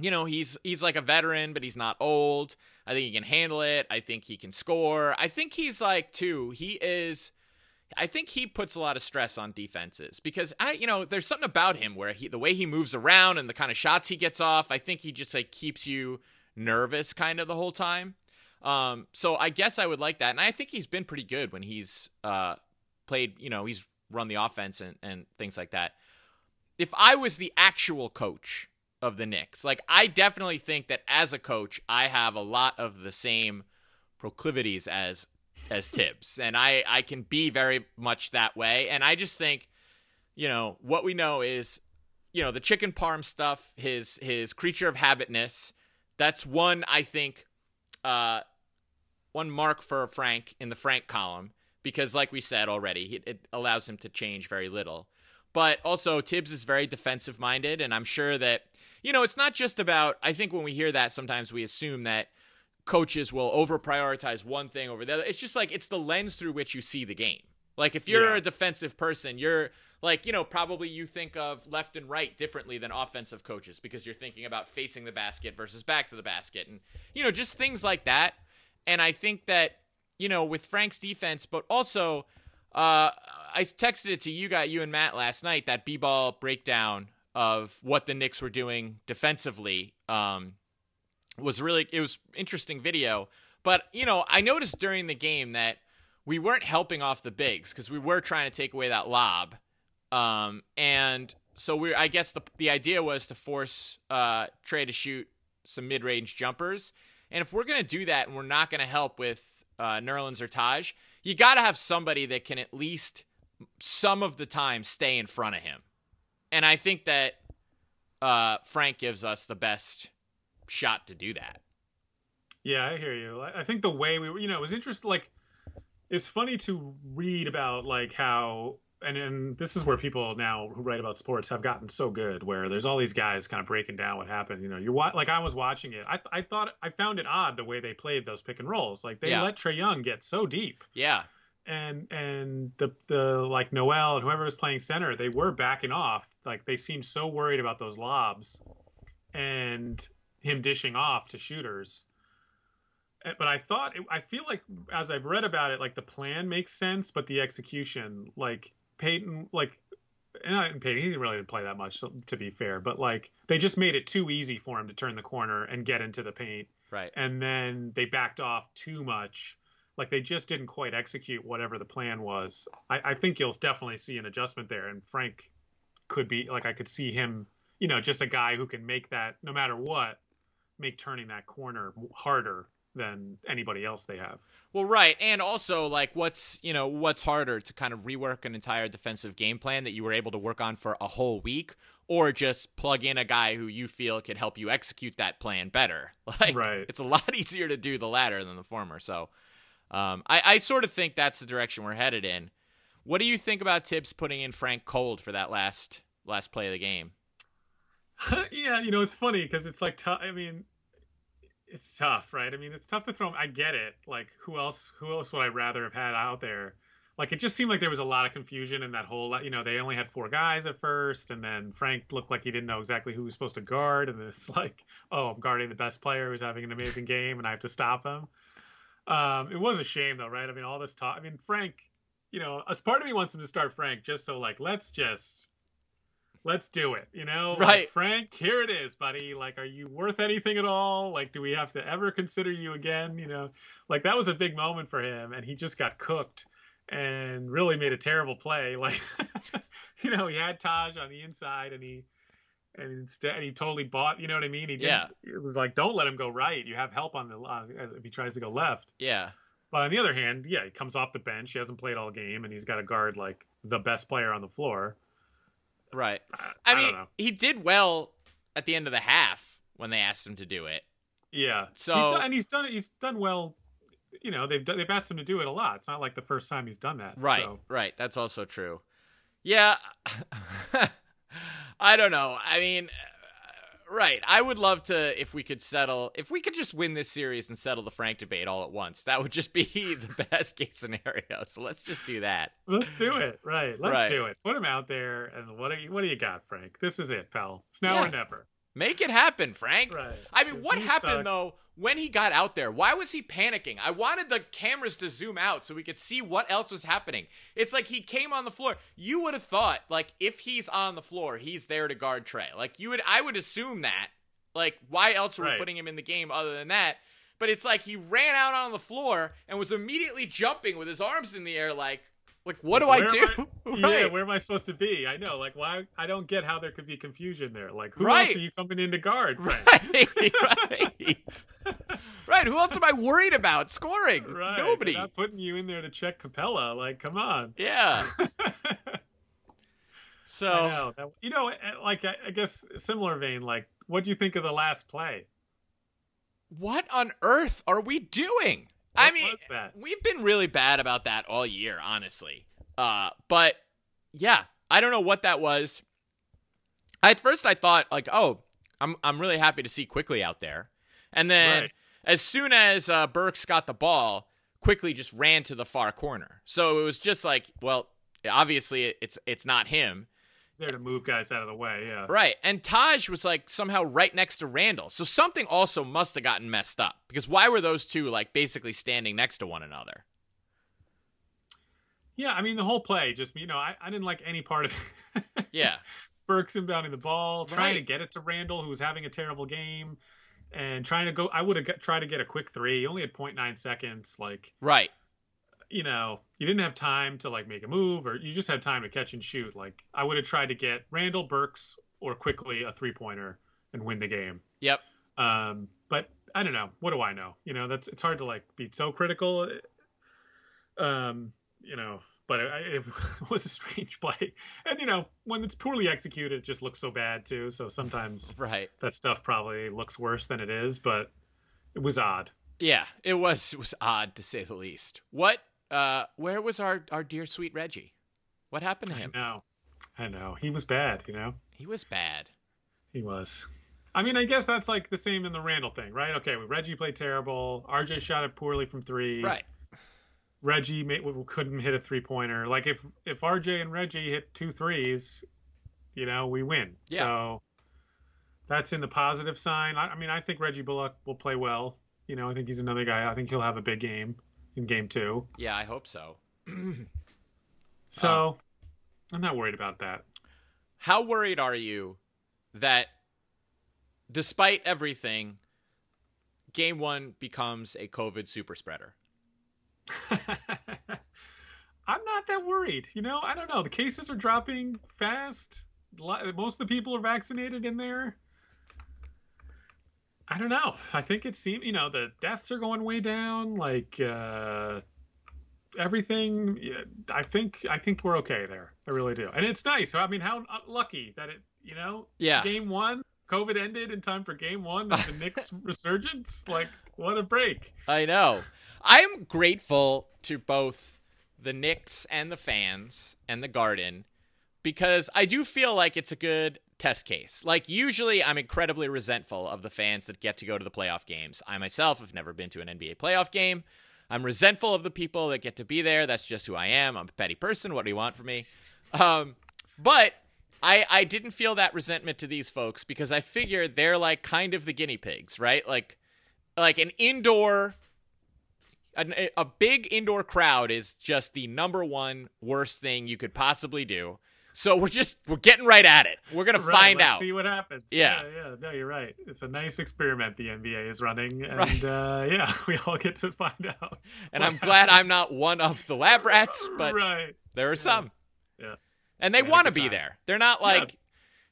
you know he's he's like a veteran but he's not old i think he can handle it i think he can score i think he's like too he is i think he puts a lot of stress on defenses because i you know there's something about him where he the way he moves around and the kind of shots he gets off i think he just like keeps you nervous kind of the whole time um so i guess i would like that and i think he's been pretty good when he's uh played you know he's run the offense and and things like that if i was the actual coach of the Knicks. Like I definitely think that as a coach, I have a lot of the same proclivities as as Thibs, and I I can be very much that way. And I just think, you know, what we know is, you know, the chicken parm stuff, his his creature of habitness. That's one I think, uh, one mark for Frank in the Frank column because, like we said already, it, it allows him to change very little. But also, Thibs is very defensive minded, and I'm sure that you know, it's not just about, I think when we hear that, sometimes we assume that coaches will over prioritize one thing over the other. It's just like, it's the lens through which you see the game. Like, if you're Yeah. a defensive person, you're like, you know, probably you think of left and right differently than offensive coaches because you're thinking about facing the basket versus back to the basket and, you know, just things like that. And I think that, you know, with Frank's defense, but also, uh, I texted it to you got you and Matt last night that b-ball breakdown of what the Knicks were doing defensively um, was really it was interesting video. But you know, I noticed during the game that we weren't helping off the bigs because we were trying to take away that lob, um, and so we I guess the the idea was to force uh, Trae to shoot some mid range jumpers. And if we're gonna do that and we're not gonna help with uh, Nerlens or Taj, you got to have somebody that can at least some of the time stay in front of him. And I think that uh, Frank gives us the best shot to do that. Yeah, I hear you. I think the way we were, you know, it was interesting. Like, it's funny to read about like how and and this is where people now who write about sports have gotten so good, where there's all these guys kind of breaking down what happened. You know, you're like I was watching it. I I thought I found it odd the way they played those pick and rolls. Like they Yeah. let Trae Young get so deep, Yeah. and and the the like Noel and whoever was playing center, they were backing off. Like they seemed so worried about those lobs, and him dishing off to shooters. Uh, But I thought, I feel like as I've read about it, like the plan makes sense, but the execution, like Payton, like, and not Payton, he didn't really play that much, to be fair, but like they just made it too easy for him to turn the corner and get into the paint, Right. and then they backed off too much. Like they just didn't quite execute whatever the plan was. I, I think you'll definitely see an adjustment there, and Frank could be like I could see him, you know, just a guy who can make that no matter what, make turning that corner harder than anybody else they have. Well, right, and also like what's you know what's harder to kind of rework an entire defensive game plan that you were able to work on for a whole week, or just plug in a guy who you feel could help you execute that plan better. Like, Right. it's a lot easier to do the latter than the former. So, um, I, I sort of think that's the direction we're headed in. What do you think about Thibs putting in Frank Cold for that last last play of the game? yeah, you know, it's funny because it's like tough. I mean, it's tough, right? I mean, it's tough to throw. 'em- I get it. Like, who else? Who else would I rather have had out there? Like, it just seemed like there was a lot of confusion in that whole. You know, they only had four guys at first, and then Frank looked like he didn't know exactly who he was supposed to guard, and then it's like, oh, I'm guarding the best player who's having an amazing game, and I have to stop him. Um, it was a shame though, right? I mean, all this talk. I mean, Frank. You know, as part of me wants him to start Frank just so like let's just let's do it. You know, Like, Right. Frank, here it is, buddy. Like, are you worth anything at all? Like, do we have to ever consider you again? You know, like that was a big moment for him, and he just got cooked and really made a terrible play. Like, you know, he had Taj on the inside, and he and instead he totally bought. You know what I mean? He didn't, Yeah. It was like, don't let him go right. You have help on the uh, if he tries to go left. Yeah, But on the other hand, yeah, he comes off the bench. He hasn't played all game, and he's got to guard like the best player on the floor. Right. I, I mean, he did well at the end of the half when they asked him to do it. Yeah. So- he's done, and he's done he's done well. You know, they've done, they've asked him to do it a lot. It's not like the first time he's done that. Right, So, right. That's also true. Yeah. I don't know. I mean, right. I would love to if we could settle, if we could just win this series and settle the Frank debate all at once. That would just be the best case scenario. So let's just do that. let's do it. Right. Let's Right. do it. Put him out there. And what do you, what do you got, Frank? This is it, pal. It's now Yeah. or never. Make it happen, Frank. Right. I mean, what he happened though when he got out there? Why was he panicking? I wanted the cameras to zoom out so we could see what else was happening. It's like he came on the floor. You would have thought like if he's on the floor, he's there to guard Trae. Like you would I would assume that. Like why else are we putting him in the game other than that? But it's like he ran out on the floor and was immediately jumping with his arms in the air like like what do I do? am Yeah, where am I supposed to be? I know. Like, why? I don't get how there could be confusion there. Like, who Right. else are you coming in to guard, Right, right, right. Who else am I worried about scoring? Right. Nobody. They're not putting you in there to check Capela. Like, come on. Yeah. So know. You know, eh, like I, I guess similar vein. Like, what do you think of the last play? what on earth are we doing? I mean, we've been really bad about that all year, honestly. Uh, but yeah, I don't know what that was. At first, I thought like, oh, I'm I'm really happy to see Quickley out there, and then Right. as soon as uh, Burks got the ball, Quickley just ran to the far corner. So it was just like, well, obviously it's it's not him. There to move guys out of the way. Yeah. Right. And Taj was like somehow right next to Randle. So something also must have gotten messed up. Because why were those two like basically standing next to one another? Yeah. I mean, the whole play. Just you know, I, I didn't like any part of it. Yeah. Burks inbounding the ball, trying to get it to Randle, who was having a terrible game, and trying to go. I would have tried to get a quick three. He only had 0.9 seconds. Like, Right. You know, you didn't have time to like make a move, or you just had time to catch and shoot. Like, I would have tried to get Randle Burks or Quickley a three pointer and win the game. Yep. Um, but I don't know. What do I know? You know, that's it's hard to like be so critical. Um, you know, but it, it was a strange play, and you know, when it's poorly executed, it just looks so bad too. So sometimes Right. that stuff probably looks worse than it is, but it was odd. Yeah. It was it was odd to say the least. What uh where was our our dear sweet Reggie? What happened to him? I know. I know. He was bad, you know? He was bad. He was. I mean, I guess that's like the same in the Randle thing, right? Okay, Reggie played terrible. RJ shot it poorly from three. Right. Reggie made, couldn't hit a three pointer. Like if if RJ and Reggie hit two threes, you know, we win. Yeah. So that's in the positive sign. I, I mean, I think Reggie Bullock will play well. You know, I think he's another guy. I think he'll have a big game in game two. Yeah, I hope so. So um, I'm not worried about that. How worried are you that despite everything, game one becomes a COVID super spreader? I'm not that worried. You know, I don't know. The cases are dropping fast. Most of the people are vaccinated in there. I don't know. I think it seems, you know, the deaths are going way down. Like uh, everything. I think I think we're okay there. I really do. And it's nice. I mean, how lucky that it, you know, Yeah. game one, COVID ended in time for game one of the Knicks resurgence. Like, what a break. I know. I'm grateful to both the Knicks and the fans and the Garden because I do feel like it's a good test case. Like usually I'm incredibly resentful of the fans that get to go to the playoff games. I myself have never been to an NBA playoff game. I'm resentful of the people that get to be there. That's just who I am. I'm a petty person. What do you want from me? Um, but I I didn't feel that resentment to these folks because I figured they're like kind of the guinea pigs, right? Like like an indoor an, a big indoor crowd is just the number one worst thing you could possibly do. So we're just we're getting right at it. We're gonna Right, find let's out. See what happens. Yeah. yeah, yeah. No, you're right. It's a nice experiment the NBA is running, and Right. uh, yeah, we all get to find out. And I'm glad. I'm not one of the lab rats, but right. there are some. Yeah. And they a want to be time. there. They're not Yeah. like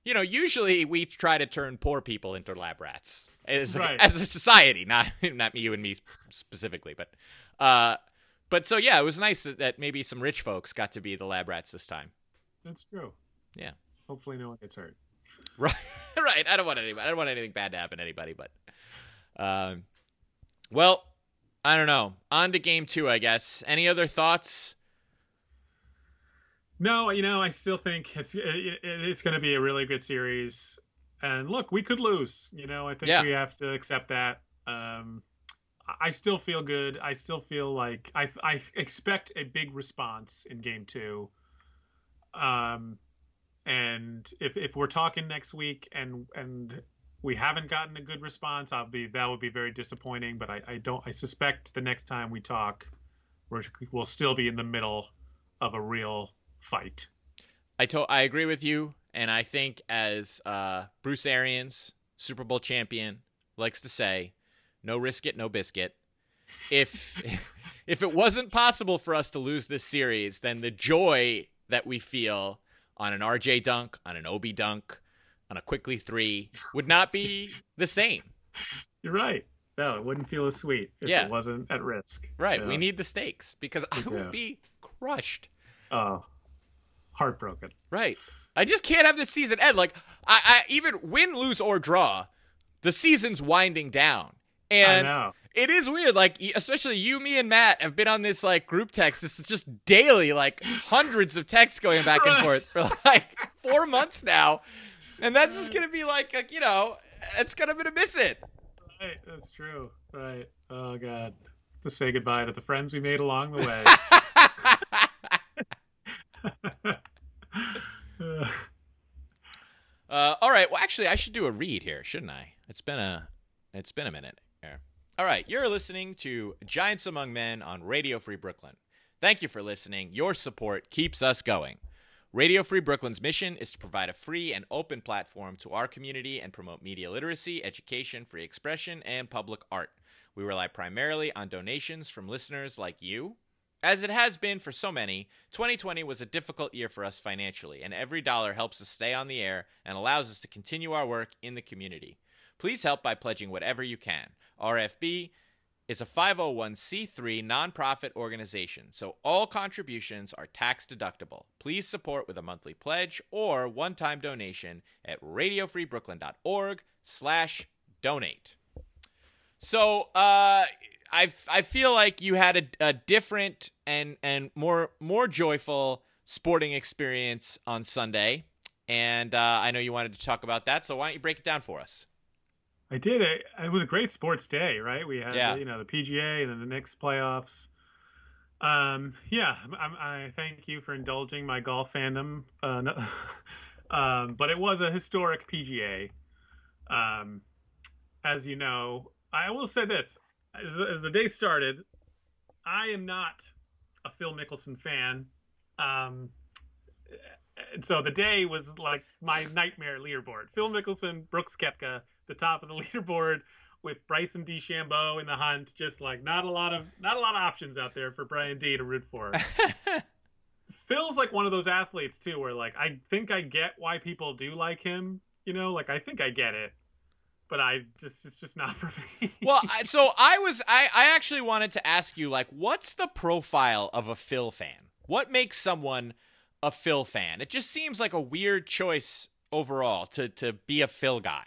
you know, usually we try to turn poor people into lab rats as, Right. as a society, not not you and me specifically, but uh but so yeah, it was nice that, that maybe some rich folks got to be the lab rats this time. That's true. Yeah. Hopefully, no one gets hurt. Right, right. I don't want anybody. I don't want anything bad to happen to anybody. But, um, well, I don't know. On to game two, I guess. Any other thoughts? No, you know, I still think it's it, it- it's going to be a really good series. And look, we could lose. You know, I think Yeah. we have to accept that. Um, I- I still feel good. I still feel like I I expect a big response in game two. Um, and if if we're talking next week and and we haven't gotten a good response, I'll be that would be very disappointing. But I, I don't. I suspect the next time we talk, we're, we'll still be in the middle of a real fight. I to- I agree with you, and I think as uh, Bruce Arians, Super Bowl champion, likes to say, "No risk it, no biscuit." If if it wasn't possible for us to lose this series, then the joy that we feel on an RJ dunk, on an Obi dunk, on a Quickley three would not be the same. You're right. No, it wouldn't feel as sweet if Yeah. it wasn't at risk. Right. Yeah. We need the stakes because I would be crushed. Oh, heartbroken. Right. I just can't have this season end. Like I, I even win, lose, or draw, the season's winding down. I And know. It is weird. Like especially you, me, and Matt have been on this like group text. This is just daily, like hundreds of texts going back and forth for like four months now. And that's just gonna be like, a, you know, it's gonna be to miss it. Right, that's true. Right. Oh God. To say goodbye to the friends we made along the way. Uh, all right. Well, actually, I should do a read here, shouldn't I? It's been a it's been a minute here. All right, you're listening to Giants Among Men on Radio Free Brooklyn. Thank you for listening. Your support keeps us going. Radio Free Brooklyn's mission is to provide a free and open platform to our community and promote media literacy, education, free expression, and public art. We rely primarily on donations from listeners like you. As it has been for so many, 2020 was a difficult year for us financially, and every dollar helps us stay on the air and allows us to continue our work in the community. Please help by pledging whatever you can. RFB is a 501c3 nonprofit organization, so all contributions are tax deductible. Please support with a monthly pledge or one-time donation at radiofreebrooklyn.org slash donate. So, uh, I I feel like you had a, a different and and more more joyful sporting experience on Sunday, and uh, I know you wanted to talk about that. So why don't you break it down for us? I did. It, it was a great sports day, right? We had Yeah. you know the PGA and then the Knicks playoffs. Um, yeah, I, I thank you for indulging my golf fandom. Uh, no, um, but it was a historic PGA. Um, as you know, I will say this: as, as the day started, I am not a Phil Mickelson fan. Um, and so the day was like my nightmare leaderboard. Phil Mickelson, Brooks Koepka, the top of the leaderboard with Bryson DeChambeau in the hunt. Just like not a lot of not a lot of options out there for Brian D to root for. Phil's like one of those athletes too, where like I think I get why people do like him. You know, like I think I get it, but I just it's just not for me. well, I, so I was I I actually wanted to ask you like what's the profile of a Phil fan? What makes someone a Phil fan? It just seems like a weird choice overall to to be a Phil guy.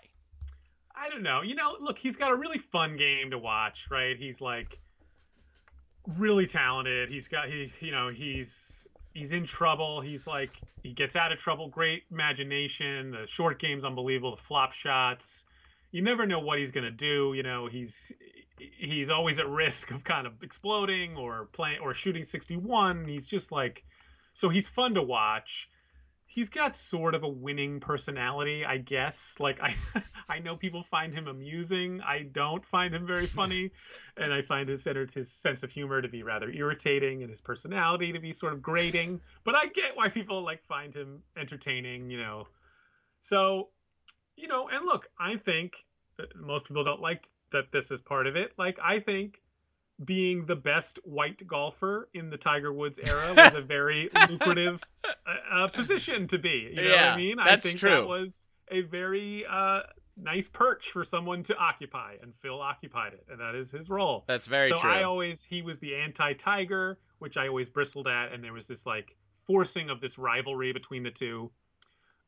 I don't know. You know, look, he's got a really fun game to watch, right? He's like really talented. He's got he, you know, he's he's in trouble. He's like he gets out of trouble. Great imagination. The short game's unbelievable. The flop shots. You never know what he's gonna do. You know, he's he's always at risk of kind of exploding or playing or shooting 61. He's just like so he's fun to watch he's got sort of a winning personality, I guess. Like I I know people find him amusing. I don't find him very funny, and I find his his sense of humor to be rather irritating and his personality to be sort of grating. But I get why people like find him entertaining, you know. So, you know, and look, I think uh, most people don't like that this is part of it. Like I think being the best white golfer in the Tiger Woods era was a very lucrative uh, uh, position to be. You know what I mean? I think true. that was a very uh, nice perch for someone to occupy, and Phil occupied it, and that is his role. That's very so true. I always he was the anti-Tiger, which I always bristled at, and there was this like forcing of this rivalry between the two.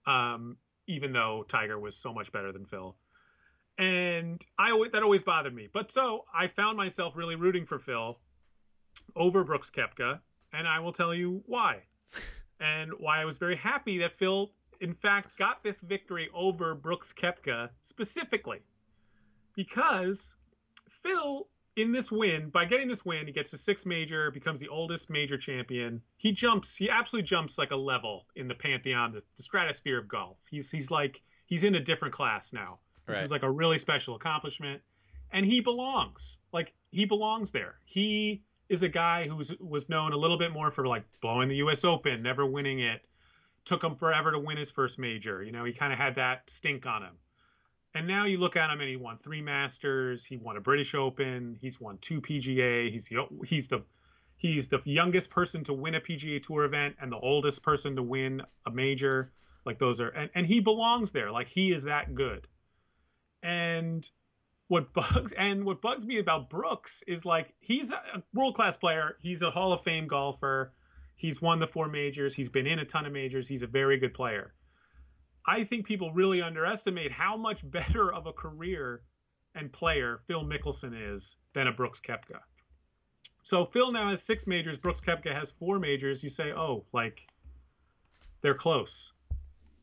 Um, even though Tiger was so much better than Phil and I always, that always bothered me. But so I found myself really rooting for Phil over Brooks Koepka, and I will tell you why, and why I was very happy that Phil, in fact, got this victory over Brooks Koepka specifically, because Phil. In this win, by getting this win, he gets a sixth major, becomes the oldest major champion. He jumps, he absolutely jumps like a level in the pantheon, the, the stratosphere of golf. He's he's like he's in a different class now. This Right. is like a really special accomplishment, and he belongs. Like he belongs there. He is a guy who was known a little bit more for like blowing the U.S. Open, never winning it. Took him forever to win his first major. You know, he kind of had that stink on him. And now you look at him, and he won three Masters. He won a British Open. He's won two PGA. He's the he's the he's the youngest person to win a PGA Tour event and the oldest person to win a major. Like those are, and, and he belongs there. Like he is that good. And what bugs and what bugs me about Brooks is like he's a world class player. He's a Hall of Fame golfer. He's won the four majors. He's been in a ton of majors. He's a very good player. I think people really underestimate how much better of a career and player Phil Mickelson is than a Brooks Koepka. So Phil now has six majors. Brooks Koepka has four majors. You say, oh, like they're close.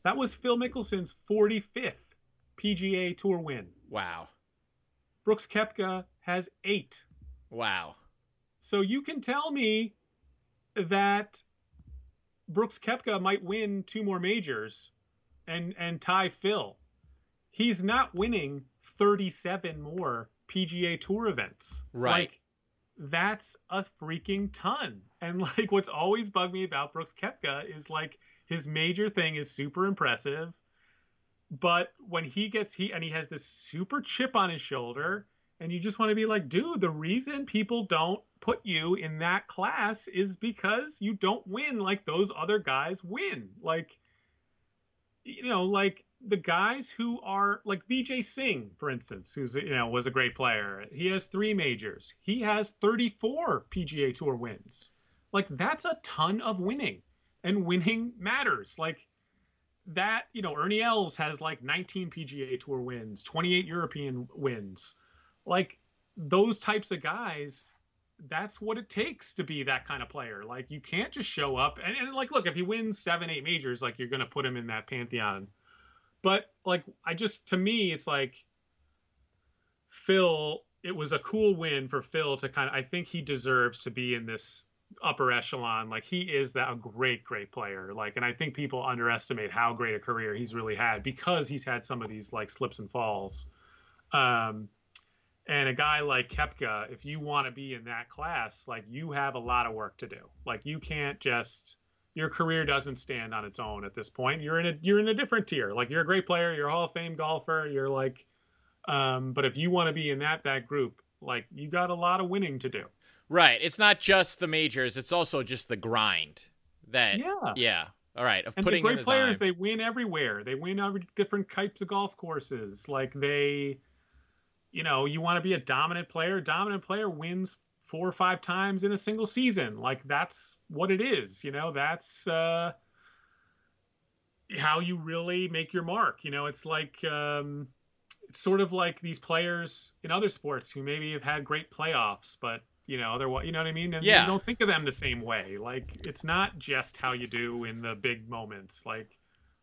That was Phil Mickelson's 45th PGA Tour win. wow. Brooks Koepka has eight. Wow. So you can tell me that Brooks Koepka might win two more majors and and tie Phil. He's not winning 37 more PGA Tour events. Right. Like that's a freaking ton. And like what's always bugged me about Brooks Koepka is like his major thing is super impressive, but when he gets he and he has this super chip on his shoulder and you just want to be like, dude, the reason people don't put you in that class is because you don't win like those other guys win. Like, you know, like the guys who are like Vijay Singh, for instance, who's you know was a great player. He has three majors. He has 34 PGA Tour wins. Like that's a ton of winning, and winning matters. Like that, you know, Ernie Els has like 19 PGA Tour wins, 28 European wins. Like those types of guys, that's what it takes to be that kind of player. Like you can't just show up and, and like look, if he wins seven, eight majors, like you're gonna put him in that pantheon. But like I just to me, it's like Phil. It was a cool win for Phil to kind of. I think he deserves to be in this upper echelon. Like he is that a great, great player. Like, and I think people underestimate how great a career he's really had because he's had some of these like slips and falls. Um, and a guy like Koepka, if you want to be in that class, like you have a lot of work to do. Like you can't just your career doesn't stand on its own at this point. You're in a you're in a different tier. Like you're a great player, you're a Hall of Fame golfer, you're like um, but if you want to be in that that group, like you got a lot of winning to do. Right. It's not just the majors, it's also just the grind. That Yeah. yeah. All right. Of And putting the great the players, time. they win everywhere. They win every different types of golf courses. Like they, you know, you want to be a dominant player. Dominant player wins four or five times in a single season. Like that's what it is. You know, that's uh, how you really make your mark. You know, it's like um, it's sort of like these players in other sports who maybe have had great playoffs, but you know, otherwise, you know what I mean? And Yeah. you don't think of them the same way. Like it's not just how you do in the big moments. Like,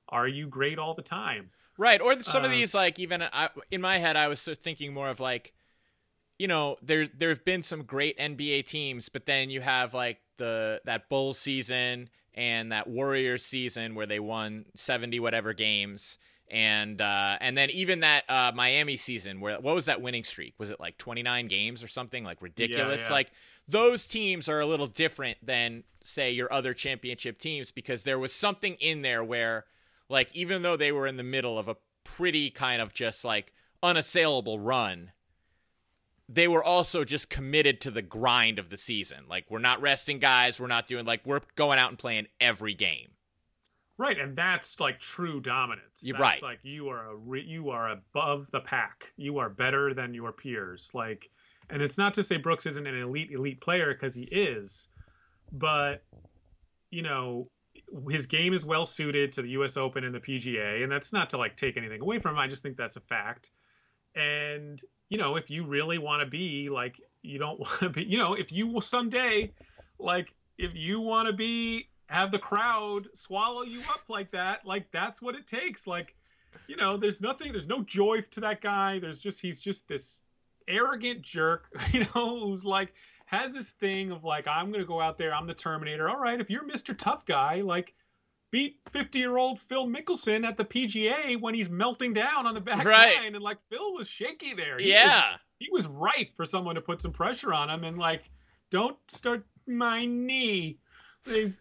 are you great all the time? Right, or some of Uh, these, like even I, in my head, I was sort of thinking more of like, you know, there there have been some great NBA teams, but then you have like the that Bulls season and that Warriors season where they won seventy whatever games, and uh, and then even that uh, Miami season where what was that winning streak? Was it like twenty nine games or something like ridiculous? yeah. Like those teams are a little different than say your other championship teams because there was something in there where like even though they were in the middle of a pretty kind of just like unassailable run they were also just committed to the grind of the season like we're not resting guys we're not doing like we're going out and playing every game Right, and that's like true dominance. You're That's right. Like you are a re- you are above the pack. You are better than your peers. Like, and it's not to say Brooks isn't an elite elite player because he is, but you know his game is well suited to the U.S. Open and the PGA, and that's not to like take anything away from him. I just think that's a fact. And you know, if you really want to be like, you don't want to be, you know, if you will someday, like, if you want to be have the crowd swallow you up like that, like that's what it takes. Like, you know, there's nothing, there's no joy to that guy. There's just he's just this arrogant jerk, you know, who's like has this thing of like, I'm gonna go out there, I'm the Terminator. All right, if you're Mr. Tough Guy, like beat 50 year old Phil Mickelson at the PGA when he's melting down on the back Right. nine, and like Phil was shaky there. He was- yeah he was ripe for someone to put some pressure on him and like, don't start my knee. They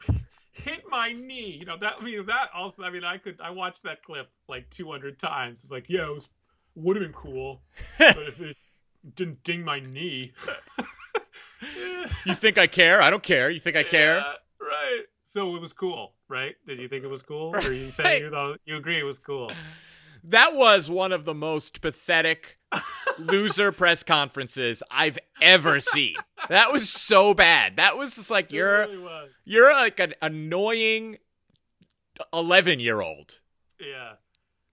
hit my knee. You know that. I mean that also. I mean I could. I watched that clip like 200 times. It's like yeah, it was would have been cool, but if it didn't ding my knee. you think i care i don't care you think i care Yeah, right. So it was cool, right? Did you think it was cool, or you Right. saying you thought you agree it was cool? That was one of the most pathetic loser press conferences i've ever seen that was so bad that was just like you're really. You're like an annoying 11 year old. Yeah.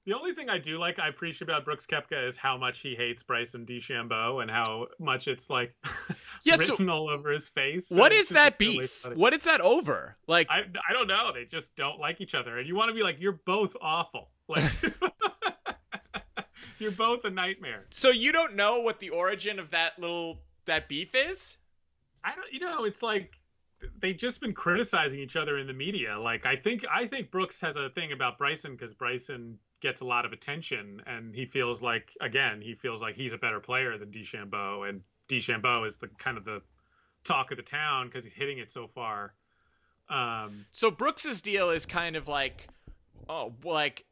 The only thing I do like, I appreciate about Brooks Koepka is how much he hates Bryson DeChambeau and how much it's like Yeah, so written all over his face. what is that really beef? funny. What is that over? Like, I I don't know. They just don't like each other, and you want to be like, you're both awful. Like you're both a nightmare. so you don't know what the origin of that little that beef is? I don't. You know, it's like they've just been criticizing each other in the media. Like I think I think Brooks has a thing about Bryson because Bryson gets a lot of attention, and he feels like again he feels like he's a better player than DeChambeau, and DeChambeau is the kind of the talk of the town because he's hitting it so far. Um, So Brooks's deal is kind of like, oh, like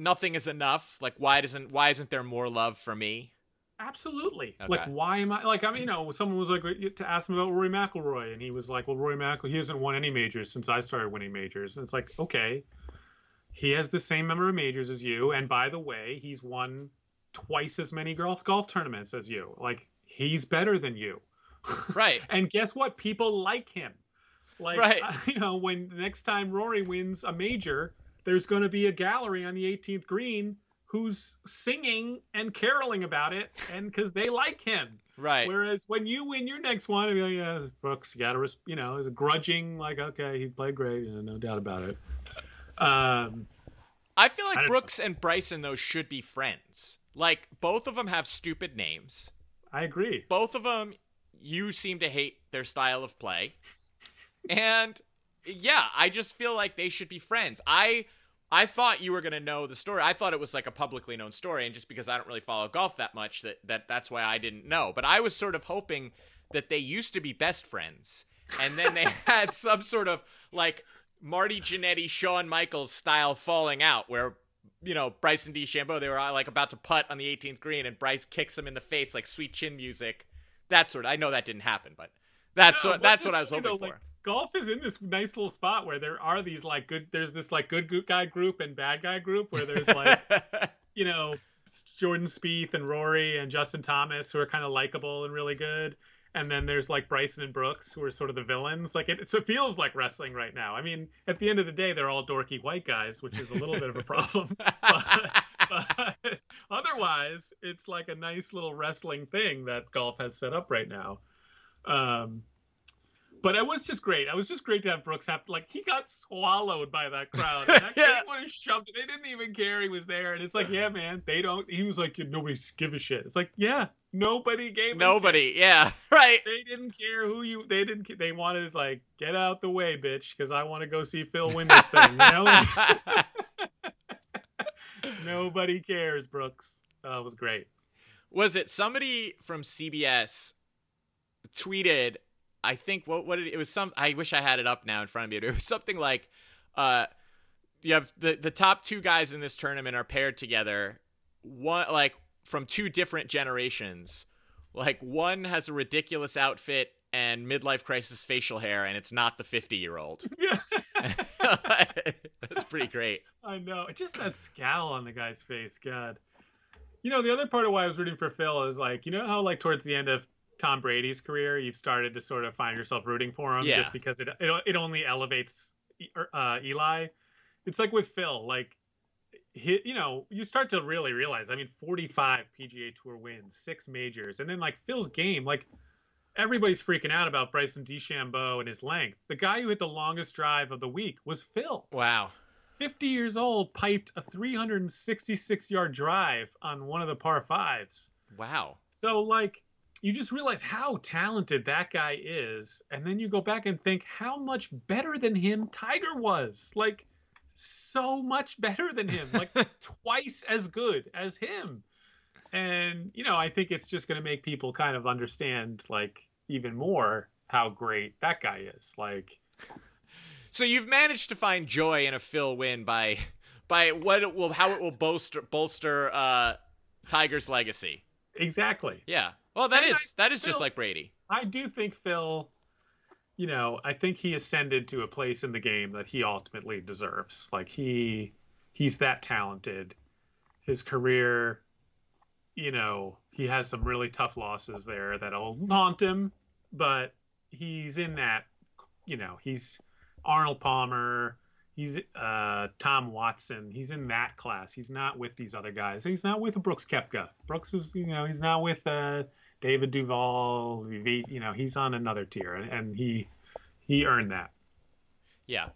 nothing is enough. Like, why doesn't why isn't there more love for me? Absolutely. Okay. Like, why am I like? I mean, you know, someone was like to ask him about Rory McIlroy, and he was like, "Well, Rory McIlroy, he hasn't won any majors since I started winning majors." And it's like, okay, he has the same number of majors as you, and by the way, he's won twice as many golf golf tournaments as you. Like, he's better than you. Right. And guess what? People like him. Like, Right. you know, when the next time Rory wins a major, there's going to be a gallery on the 18th green who's singing and caroling about it, and because they like him. Right. Whereas when you win your next one, like, yeah, Brooks, you got to, you know, it's grudging, like, okay, he played great, you know, no doubt about it. Um, I feel like I Brooks and Bryson though should be friends. Like both of them have stupid names. I agree. Both of them you seem to hate their style of play. And yeah, I just feel like they should be friends. I I thought you were going to know the story. I thought it was like a publicly known story and just because I don't really follow golf that much that, that that's why I didn't know. But I was sort of hoping that they used to be best friends and then they had some sort of like Marty Jannetty, Shawn Michaels style falling out where you know Bryson DeChambeau they were uh, like about to putt on the 18th green and Bryce kicks him in the face like sweet chin music. That sort of I know that didn't happen, but that's No, what that's what I was hoping know, for. like, golf is in this nice little spot where there are these like good. There's this like good guy group and bad guy group where there's like you know Jordan Spieth and Rory and Justin Thomas who are kind of likable and really good. And then there's like Bryson and Brooks who are sort of the villains. Like it, so it feels like wrestling right now. I mean, at the end of the day, they're all dorky white guys, which is a little bit of a problem. But, but otherwise, it's like a nice little wrestling thing that golf has set up right now. Um, but it was just great. It was just great to have Brooks have like he got swallowed by that crowd. And that Yeah. would have shoved. They didn't even care he was there. And it's like, yeah, man, they don't. He was like, nobody give a shit. It's like, yeah, nobody gave. a Nobody, yeah, right. They didn't care who you. They didn't. They wanted is like, get out the way, bitch, because I want to go see Phil win this thing. You know? nobody cares, Brooks. Oh, that was great. was it somebody from CBS tweeted I think what what it, it was some I wish I had it up now in front of me. It was something like uh you have the the top two guys in this tournament are paired together one like from two different generations. Like one has a ridiculous outfit and midlife crisis facial hair and it's not the 50-year-old. Yeah. That's pretty great. I know. Just that scowl on the guy's face. God. You know, the other part of why I was rooting for Phil is like, you know how like towards the end of Tom Brady's career, you've started to sort of find yourself rooting for him Yeah. just because it it, it only elevates uh, Eli. It's like with Phil, like he, you know, you start to really realize. I mean, 45 PGA Tour wins, six majors, and then like Phil's game, like everybody's freaking out about Bryson DeChambeau and his length. The guy who hit the longest drive of the week was Phil. Wow. 50 years old, piped a 366 yard drive on one of the par fives. Wow. So, like, you just realize how talented that guy is. And then you go back and think how much better than him Tiger was. Like, so much better than him. Like, twice as good as him. And, you know, I think it's just going to make people kind of understand, like, even more how great that guy is. Like, So you've managed to find joy in a Phil win by by what it will how it will bolster bolster uh Tiger's legacy. Exactly. Yeah. Well, that And is I- that is just like Brady. I do think Phil, you know, I think he ascended to a place in the game that he ultimately deserves. Like he he's that talented. His career, you know, he has some really tough losses there that'll haunt him, but he's in that, you know, he's Arnold Palmer, he's uh Tom Watson, he's in that class. He's not with these other guys. He's not with Brooks Koepka. Brooks is, you know, he's not with uh David Duval, you know, he's on another tier, and, he he earned that. Yeah.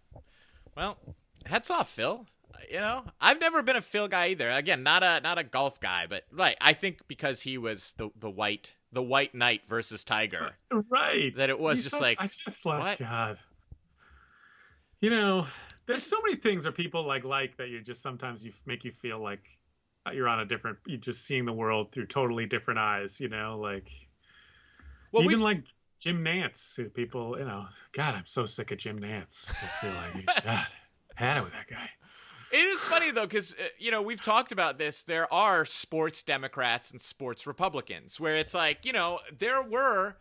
Well, hats off, Phil. You know, I've never been a Phil guy either. Again, not a not a golf guy, but right. I think because he was the the white the white knight versus Tiger. Right. That it was He's just such- like, I just like what? God. You know, there's so many things that people like like that you just sometimes you make you feel like you're on a different. You're just seeing the world through totally different eyes. You know, like Well, even like Jim Nantz. People, you know, God, I'm so sick of Jim Nantz. I feel like God, had it with that guy. It is funny though, because uh, you know we've talked about this. There are sports Democrats and sports Republicans, where it's like you know there were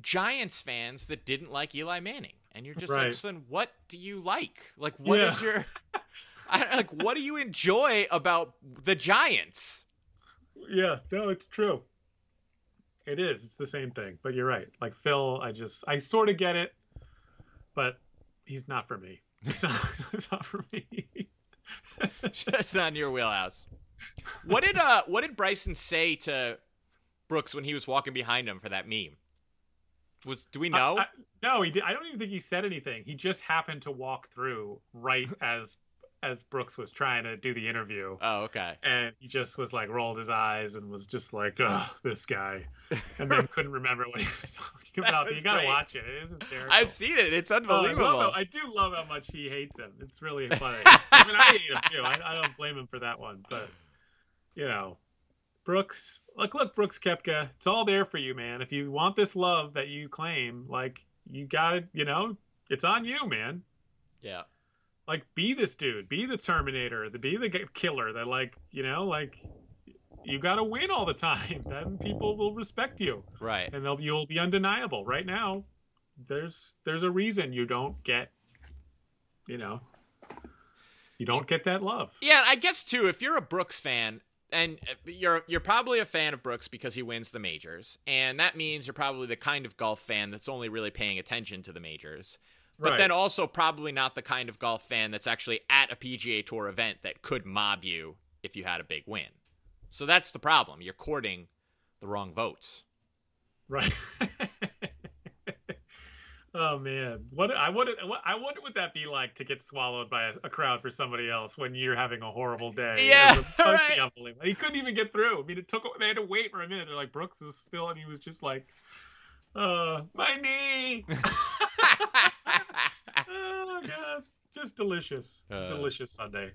Giants fans that didn't like Eli Manning, and you're just like, Right. so then what do you like? Like, what is Yeah. your I, like? What do you enjoy about the Giants? Yeah, no, it's true. It is. It's the same thing. But you're right. Like Phil, I just I sort of get it, but he's not for me. He's not, not for me. Just not in your wheelhouse. What did uh What did Bryson say to Brooks when he was walking behind him for that meme? Was do we know? I- no, he did. I don't even think he said anything. He just happened to walk through right as as Brooks was trying to do the interview. oh, okay. and he just was like rolled his eyes and was just like, "Ugh, this guy," and then couldn't remember what he was talking about. was You gotta great. watch it. It is hysterical. I've seen it. It's Oh, I, unbelievable. I do love how much he hates him. It's really funny. I mean, I hate him too. I, I don't blame him for that one, but you know, Brooks. Look, look, Brooks Koepka. It's all there for you, man. If you want this love that you claim, like you got to You know, it's on you, man yeah. like be this dude be the terminator the be the killer that like you know like you got to win all the time then people will respect you Right. and they'll you'll be undeniable right now there's there's a reason you don't get you know you don't get that love Yeah, I guess too. If you're a Brooks fan, and uh, you're you're probably a fan of Brooks because he wins the majors, and that means you're probably the kind of golf fan that's only really paying attention to the majors. But Right. then also probably not the kind of golf fan that's actually at a PGA Tour event that could mob you if you had a big win. So that's the problem. You're courting the wrong votes. right oh man. What i wonder what i wonder what that be like to get swallowed by a, a crowd for somebody else when you're having a horrible day. Yeah, It be right. unbelievable. he couldn't even get through. I mean it took they had to wait for a minute. They're like brooks is still and he was just like uh my knee. Oh god. Just delicious. It's Uh. delicious sunday.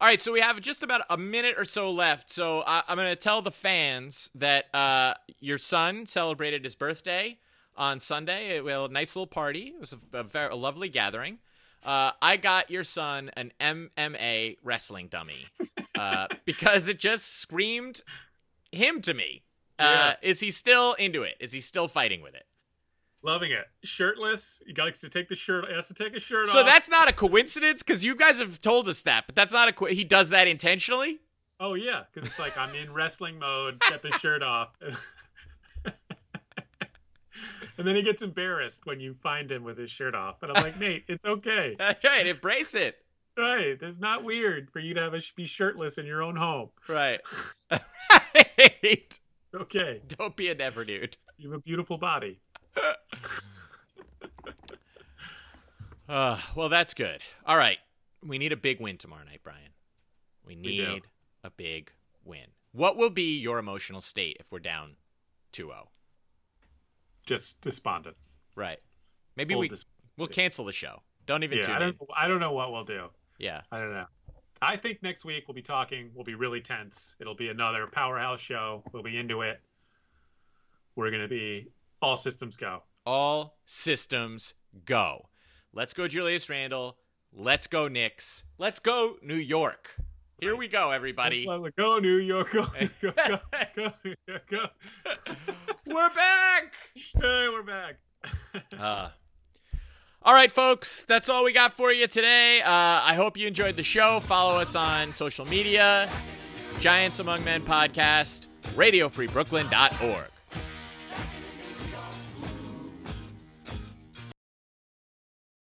All right, so we have just about a minute or so left. So I, I'm going to tell the fans that uh, your son celebrated his birthday on Sunday. It was a nice little party. It was a, a, very, a lovely gathering. Uh, I got your son an MMA wrestling dummy uh, because it just screamed him to me. Uh, Is he still into it? Is he still fighting with it? loving it shirtless he likes to take the shirt he has to take his shirt So off So that's not a coincidence because you guys have told us that, but that's not a. Co- he does that intentionally. Oh yeah, because it's like I'm in wrestling mode. Get the shirt off, and then he gets embarrassed when you find him with his shirt off. And I'm like, Nate, it's okay. Right. Embrace it. Right? It's not weird for you to have a, be shirtless in your own home. Right. right. It's okay. Don't be a never dude. You have a beautiful body. Uh, well, that's good. All right. We need a big win tomorrow night, Brian. We We need do. a big win. What will be your emotional state if we're down 2 0? Just despondent. Right. Maybe Full we, we'll cancel the show. Don't even yeah, I don't. I don't know what we'll do. Yeah. I don't know. I think next week we'll be talking. We'll be really tense. It'll be another powerhouse show. We'll be into it. We're gonna be all systems go. All systems go. Let's go, Julius Randle. Let's go, Knicks. Let's go, New York. Here we go, everybody. Go, go New York. Go, go, go, go, New York, go. We're back. Hey, we're back. Uh, all right, folks, that's all we got for you today. Uh, I hope you enjoyed the show. Follow us on social media, Giants Among Men podcast, radiofreebrooklyn.org.